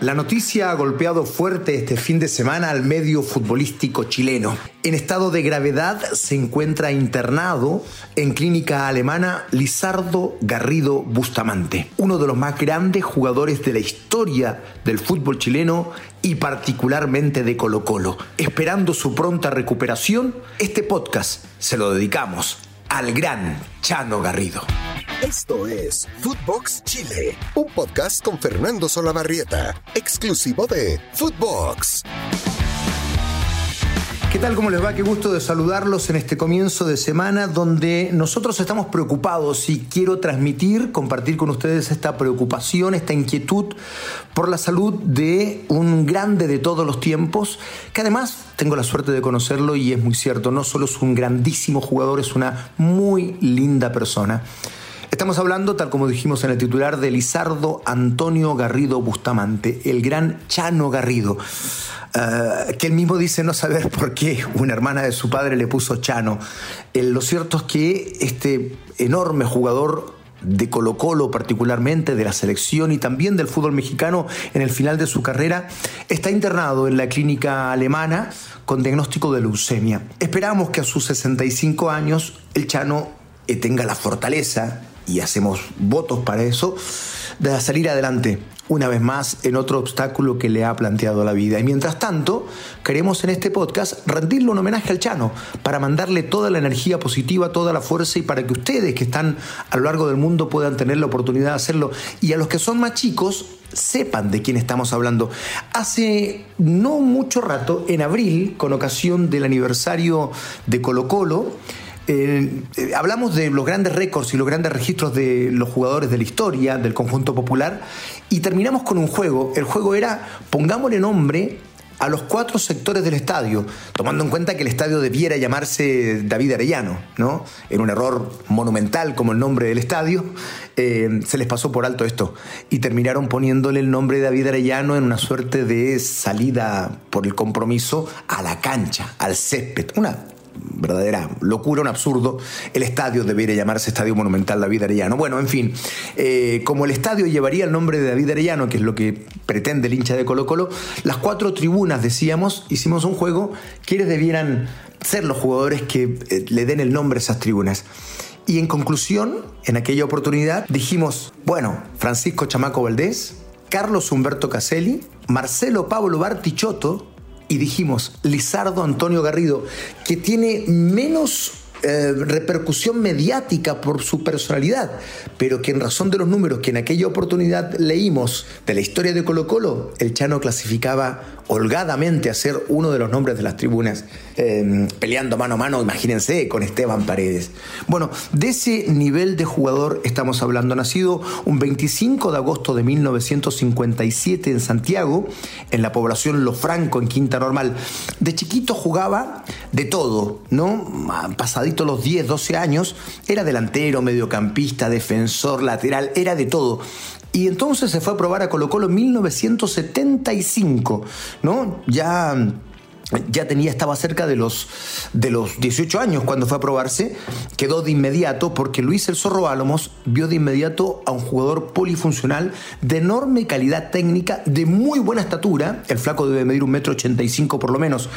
La noticia ha golpeado fuerte este fin de semana al medio futbolístico chileno. En estado de gravedad se encuentra internado en clínica alemana Lizardo Garrido Bustamante, uno de los más grandes jugadores de la historia del fútbol chileno y particularmente de Colo Colo. Esperando su pronta recuperación, este podcast se lo dedicamos al gran Chano Garrido. Esto es Footbox Chile, un podcast con Fernando Solabarrieta, exclusivo de Footbox. ¿Qué tal? ¿Cómo les va? Qué gusto de saludarlos en este comienzo de semana donde nosotros estamos preocupados y quiero transmitir, compartir con ustedes esta preocupación, esta inquietud por la salud de un grande de todos los tiempos, que además tengo la suerte de conocerlo y es muy cierto, no solo es un grandísimo jugador, es una muy linda persona. Estamos hablando, tal como dijimos en el titular, de Lizardo Antonio Garrido Bustamante, el gran Chano Garrido, eh, que él mismo dice no saber por qué una hermana de su padre le puso Chano. Eh, lo cierto es que este enorme jugador de Colo Colo particularmente, de la selección y también del fútbol mexicano en el final de su carrera, está internado en la clínica alemana con diagnóstico de leucemia. Esperamos que a sus 65 años el Chano eh, tenga la fortaleza y hacemos votos para eso, de salir adelante una vez más en otro obstáculo que le ha planteado la vida. Y mientras tanto, queremos en este podcast rendirle un homenaje al Chano, para mandarle toda la energía positiva, toda la fuerza y para que ustedes que están a lo largo del mundo puedan tener la oportunidad de hacerlo. Y a los que son más chicos, sepan de quién estamos hablando. Hace no mucho rato, en abril, con ocasión del aniversario de Colo Colo, eh, eh, hablamos de los grandes récords y los grandes registros de los jugadores de la historia, del conjunto popular, y terminamos con un juego. El juego era, pongámosle nombre a los cuatro sectores del estadio, tomando en cuenta que el estadio debiera llamarse David Arellano, ¿no? Era un error monumental como el nombre del estadio, eh, se les pasó por alto esto y terminaron poniéndole el nombre de David Arellano en una suerte de salida por el compromiso a la cancha, al césped, una verdadera locura, un absurdo. El estadio debería llamarse Estadio Monumental David Arellano. Bueno, en fin, eh, como el estadio llevaría el nombre de David Arellano, que es lo que pretende el hincha de Colo Colo, las cuatro tribunas, decíamos, hicimos un juego, quienes debieran ser los jugadores que eh, le den el nombre a esas tribunas. Y en conclusión, en aquella oportunidad, dijimos, bueno, Francisco Chamaco Valdés, Carlos Humberto Caselli, Marcelo Pablo Bartichotto, y dijimos Lizardo Antonio Garrido, que tiene menos eh, repercusión mediática por su personalidad, pero que en razón de los números que en aquella oportunidad leímos de la historia de Colo Colo, el Chano clasificaba holgadamente a ser uno de los nombres de las tribunas, em, peleando mano a mano, imagínense, con Esteban Paredes. Bueno, de ese nivel de jugador estamos hablando. Nacido un 25 de agosto de 1957 en Santiago, en la población Lo Franco, en Quinta Normal. De chiquito jugaba de todo, ¿no? Pasadito los 10, 12 años, era delantero, mediocampista, defensor, lateral, era de todo. Y entonces se fue a probar a Colo Colo en 1975, ¿no? Ya ya tenía, estaba cerca de los, de los 18 años cuando fue a probarse, quedó de inmediato porque Luis El Zorro Álamos vio de inmediato a un jugador polifuncional de enorme calidad técnica, de muy buena estatura, el flaco debe medir un metro ochenta y cinco por lo menos,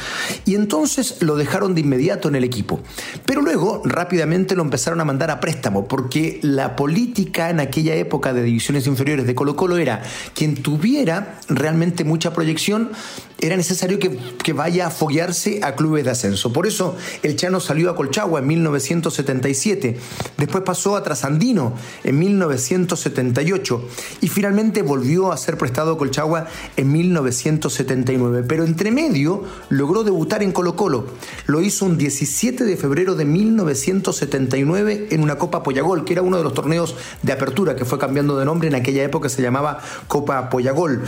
y entonces lo dejaron de inmediato en el equipo. Pero luego rápidamente lo empezaron a mandar a préstamo porque la política en aquella época de divisiones inferiores de Colo Colo era quien tuviera realmente mucha proyección, era necesario que, que vaya a foguearse a clubes de ascenso. Por eso el Chano salió a Colchagua en 1977, después pasó a Trasandino en 1978 y finalmente volvió a ser prestado a Colchagua en 1979. Pero entre medio logró debutar en Colo Colo. Lo hizo un 17 de febrero de 1979 en una Copa Pollagol, que era uno de los torneos de apertura que fue cambiando de nombre. En aquella época se llamaba Copa Pollagol.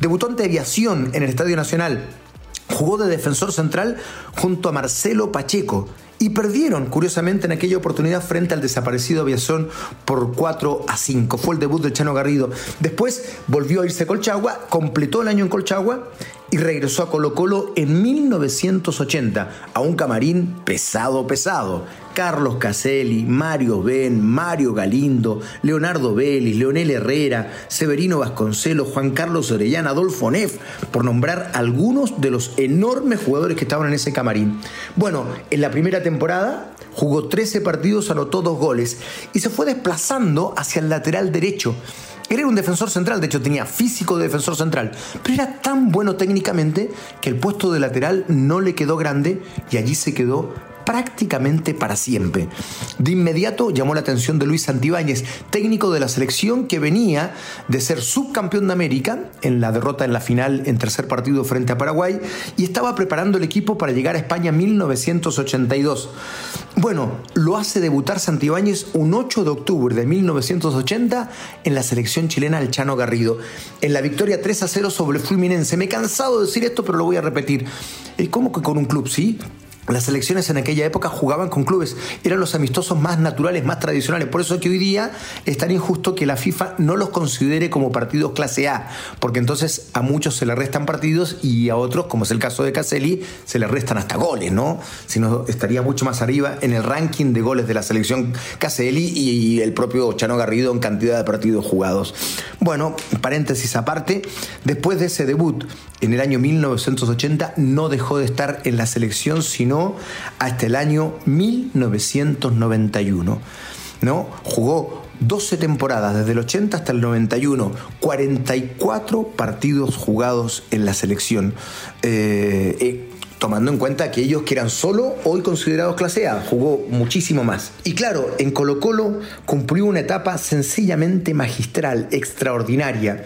Debutó ante Aviación en el Estadio Nacional Jugó de defensor central junto a Marcelo Pacheco y perdieron, curiosamente, en aquella oportunidad frente al desaparecido Aviación por 4 a 5. Fue el debut de Chano Garrido. Después volvió a irse a Colchagua, completó el año en Colchagua y regresó a Colo Colo en 1980 a un camarín pesado, pesado Carlos Caselli, Mario Ben, Mario Galindo, Leonardo Vélez, Leonel Herrera, Severino Vasconcelos, Juan Carlos Orellana, Adolfo Neff, por nombrar algunos de los enormes jugadores que estaban en ese camarín. Bueno, en la primera temporada jugó 13 partidos, anotó dos goles y se fue desplazando hacia el lateral derecho. Era un defensor central, de hecho tenía físico de defensor central, pero era tan bueno técnicamente que el puesto de lateral no le quedó grande y allí se quedó prácticamente para siempre. De inmediato llamó la atención de Luis Santibáñez, técnico de la selección que venía de ser subcampeón de América en la derrota en la final en tercer partido frente a Paraguay y estaba preparando el equipo para llegar a España en 1982. Bueno, lo hace debutar Santibáñez un 8 de octubre de 1980 en la selección chilena El Chano Garrido, en la victoria 3 a 0 sobre Fluminense. Me he cansado de decir esto, pero lo voy a repetir. ¿Cómo que con un club? Sí, las selecciones en aquella época jugaban con clubes, eran los amistosos más naturales, más tradicionales. Por eso que hoy día es tan injusto que la FIFA no los considere como partidos clase A, porque entonces a muchos se le restan partidos y a otros, como es el caso de Caselli, se le restan hasta goles, ¿no? Si no, estaría mucho más arriba en el ranking de goles de la selección Caselli y el propio Chano Garrido en cantidad de partidos jugados. Bueno, paréntesis aparte, después de ese debut en el año 1980 no dejó de estar en la selección, sino hasta el año 1991. ¿no? Jugó 12 temporadas, desde el 80 hasta el 91, 44 partidos jugados en la selección. Eh, eh, tomando en cuenta que ellos que eran solo hoy considerados clase A, jugó muchísimo más. Y claro, en Colo Colo cumplió una etapa sencillamente magistral, extraordinaria.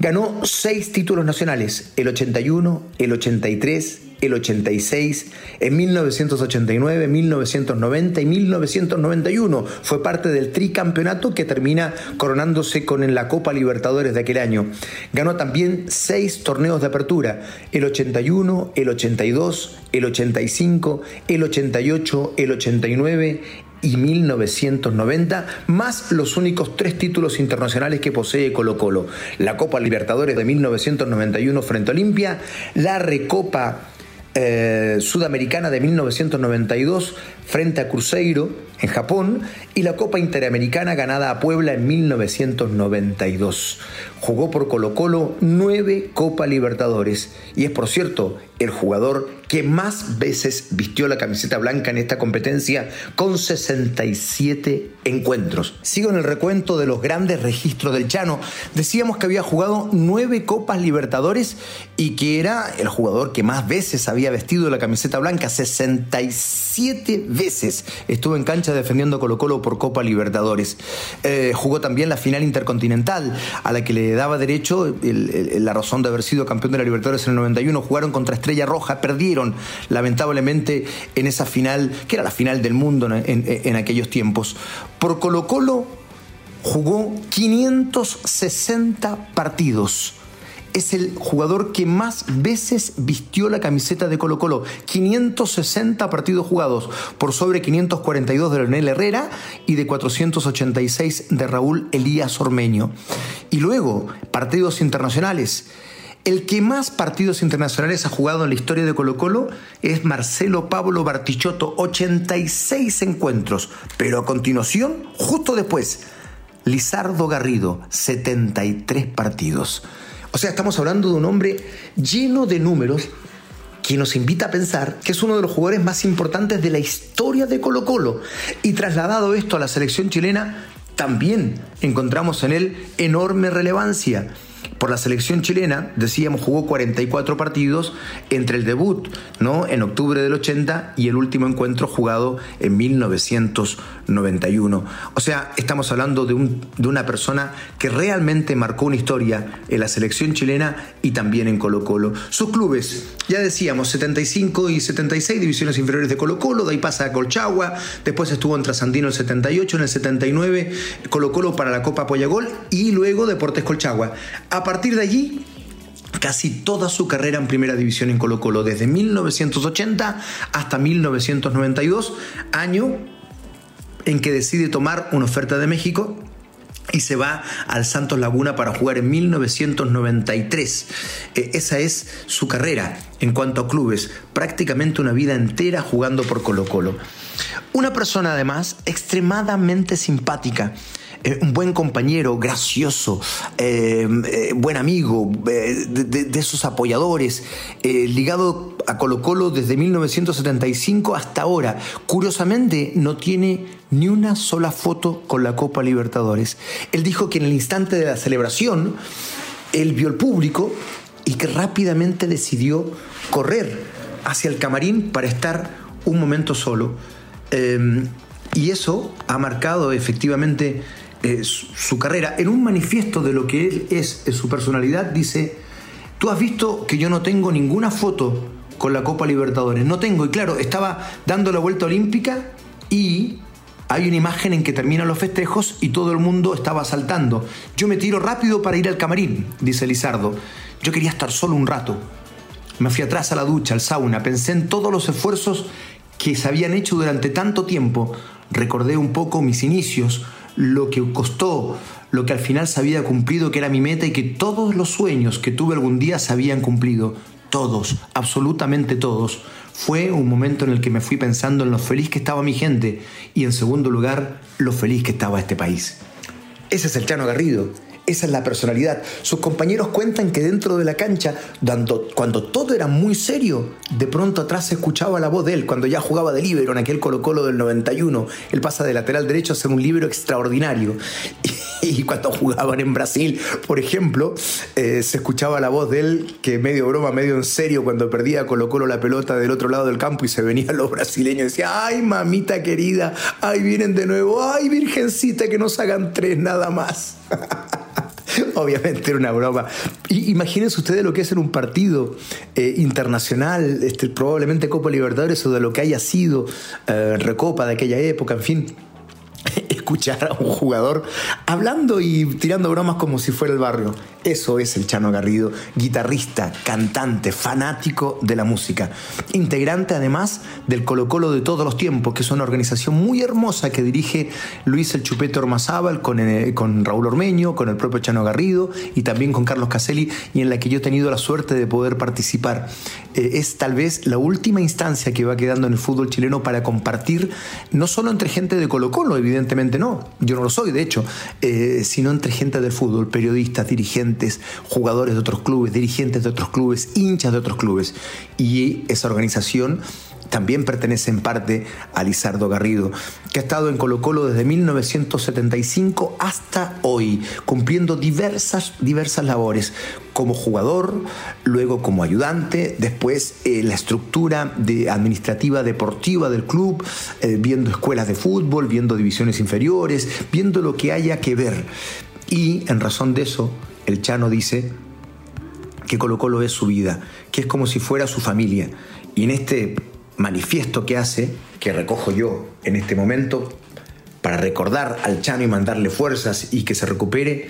Ganó seis títulos nacionales, el 81, el 83, el 86, en 1989, 1990 y 1991. Fue parte del tricampeonato que termina coronándose con la Copa Libertadores de aquel año. Ganó también seis torneos de apertura, el 81, el 82, el 85, el 88, el 89 y 1990, más los únicos tres títulos internacionales que posee Colo Colo. La Copa Libertadores de 1991 frente a Olimpia, la Recopa eh, sudamericana de 1992 frente a Cruzeiro en Japón y la Copa Interamericana ganada a Puebla en 1992. Jugó por Colo Colo nueve Copa Libertadores y es por cierto el jugador que más veces vistió la camiseta blanca en esta competencia con 67 encuentros. Sigo en el recuento de los grandes registros del Chano. Decíamos que había jugado nueve Copas Libertadores y que era el jugador que más veces había vestido la camiseta blanca, 67 veces estuvo en cancha defendiendo Colo Colo por Copa Libertadores. Eh, jugó también la final intercontinental, a la que le daba derecho la razón de haber sido campeón de la Libertadores en el 91. Jugaron contra Estrella Roja, perdieron lamentablemente en esa final, que era la final del mundo en, aquellos tiempos. Por Colo Colo jugó 560 partidos es el jugador que más veces vistió la camiseta de Colo Colo. 560 partidos jugados por sobre 542 de Leonel Herrera y de 486 de Raúl Elías Ormeño. Y luego, partidos internacionales. El que más partidos internacionales ha jugado en la historia de Colo Colo es Marcelo Pablo Bartichotto, 86 encuentros. Pero a continuación, justo después, Lizardo Garrido, 73 partidos. O sea, estamos hablando de un hombre lleno de números que nos invita a pensar que es uno de los jugadores más importantes de la historia de Colo Colo. Y trasladado esto a la selección chilena, también encontramos en él enorme relevancia por la selección chilena, decíamos, jugó 44 partidos entre el debut ¿no? en octubre del 80 y el último encuentro jugado en 1991. O sea, estamos hablando de, un, de una persona que realmente marcó una historia en la selección chilena y también en Colo Colo. Sus clubes, ya decíamos, 75 y 76 divisiones inferiores de Colo Colo, de ahí pasa a Colchagua, después estuvo en Trasandino el 78, en el 79 Colo Colo para la Copa Poyagol y luego Deportes Colchagua. A partir de allí, casi toda su carrera en primera división en Colo Colo, desde 1980 hasta 1992, año en que decide tomar una oferta de México y se va al Santos Laguna para jugar en 1993. Eh, esa es su carrera en cuanto a clubes, prácticamente una vida entera jugando por Colo Colo. Una persona además extremadamente simpática. Eh, un buen compañero, gracioso, eh, buen amigo, de, de, sus apoyadores, ligado a Colo Colo desde 1975 hasta ahora. Curiosamente, no tiene ni una sola foto con la Copa Libertadores. Él dijo que en el instante de la celebración, él vio el público y que rápidamente decidió correr hacia el camarín para estar un momento solo. Y eso ha marcado efectivamente eh, su, carrera. En un manifiesto de lo que él es, su personalidad, dice, tú has visto que yo no tengo ninguna foto con la Copa Libertadores. No tengo, y claro, estaba dando la vuelta olímpica y hay una imagen en que terminan los festejos y todo el mundo estaba saltando. Yo me tiro rápido para ir al camarín, dice Lizardo. Yo quería estar solo un rato. Me fui atrás a la ducha, al sauna, pensé en todos los esfuerzos que se habían hecho durante tanto tiempo. Recordé un poco mis inicios, lo que costó, lo que al final se había cumplido, que era mi meta y que todos los sueños que tuve algún día se habían cumplido. Todos, absolutamente todos. Fue un momento en el que me fui pensando en lo feliz que estaba mi gente y en segundo lugar, lo feliz que estaba este país. Ese es el Chano Garrido esa es la personalidad. Sus compañeros cuentan que dentro de la cancha, cuando, todo era muy serio, de pronto atrás se escuchaba la voz de él, cuando ya jugaba de líbero en aquel Colo Colo del 91. Él pasa de lateral derecho a ser un líbero extraordinario. Y, cuando jugaban en Brasil, por ejemplo, eh, se escuchaba la voz de él, que medio broma, medio en serio, cuando perdía Colo Colo la pelota del otro lado del campo y se venían los brasileños y decía, ay mamita querida, ay vienen de nuevo, ay virgencita que nos hagan tres nada más. Obviamente era una broma. Imagínense ustedes lo que es en un partido eh, internacional, este, probablemente Copa Libertadores o de lo que haya sido eh, Recopa de aquella época, en fin escuchar a un jugador hablando y tirando bromas como si fuera el barrio. Eso es el Chano Garrido, guitarrista, cantante, fanático de la música. Integrante además del Colo Colo de todos los tiempos, que es una organización muy hermosa que dirige Luis El Chupete Ormazábal con, eh, con Raúl Ormeño, con el propio Chano Garrido y también con Carlos Caselli y en la que yo he tenido la suerte de poder participar. Eh, es tal vez la última instancia que va quedando en el fútbol chileno para compartir, no solo entre gente de Colo Colo, evidentemente no, yo no lo soy de hecho, eh, sino entre gente del fútbol, periodistas, dirigentes, jugadores de otros clubes, dirigentes de otros clubes, hinchas de otros clubes. Y esa organización también pertenece en parte a Lizardo Garrido, que ha estado en Colo Colo desde 1975 hasta hoy, cumpliendo diversas, diversas labores, como jugador, luego como ayudante, después eh, la estructura de, administrativa deportiva del club, eh, viendo escuelas de fútbol, viendo divisiones inferiores, viendo lo que haya que ver. Y en razón de eso, el Chano dice que Colo Colo es su vida, que es como si fuera su familia. Y en este manifiesto que hace, que recojo yo en este momento, para recordar al Chano y mandarle fuerzas y que se recupere,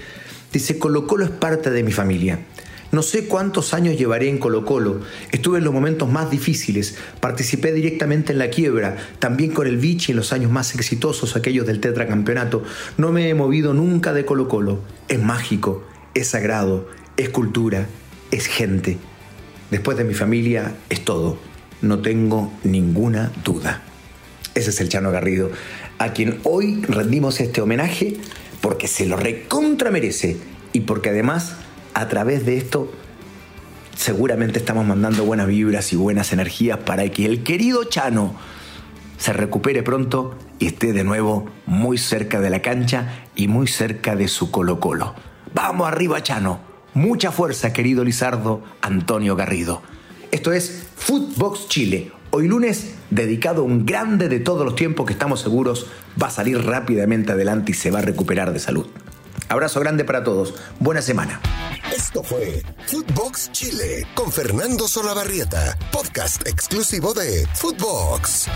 dice, Colo Colo es parte de mi familia. No sé cuántos años llevaré en Colo Colo. Estuve en los momentos más difíciles. Participé directamente en la quiebra, también con el Vichy en los años más exitosos, aquellos del tetracampeonato. No me he movido nunca de Colo Colo. Es mágico, es sagrado, es cultura, es gente. Después de mi familia es todo. No tengo ninguna duda. Ese es el Chano Garrido, a quien hoy rendimos este homenaje porque se lo recontra merece y porque además a través de esto seguramente estamos mandando buenas vibras y buenas energías para que el querido Chano se recupere pronto y esté de nuevo muy cerca de la cancha y muy cerca de su Colo Colo. Vamos arriba, Chano. Mucha fuerza, querido Lizardo Antonio Garrido. Esto es Footbox Chile. Hoy lunes, dedicado a un grande de todos los tiempos que estamos seguros va a salir rápidamente adelante y se va a recuperar de salud. Abrazo grande para todos. Buena semana. Esto fue Footbox Chile con Fernando Solabarrieta, podcast exclusivo de Footbox.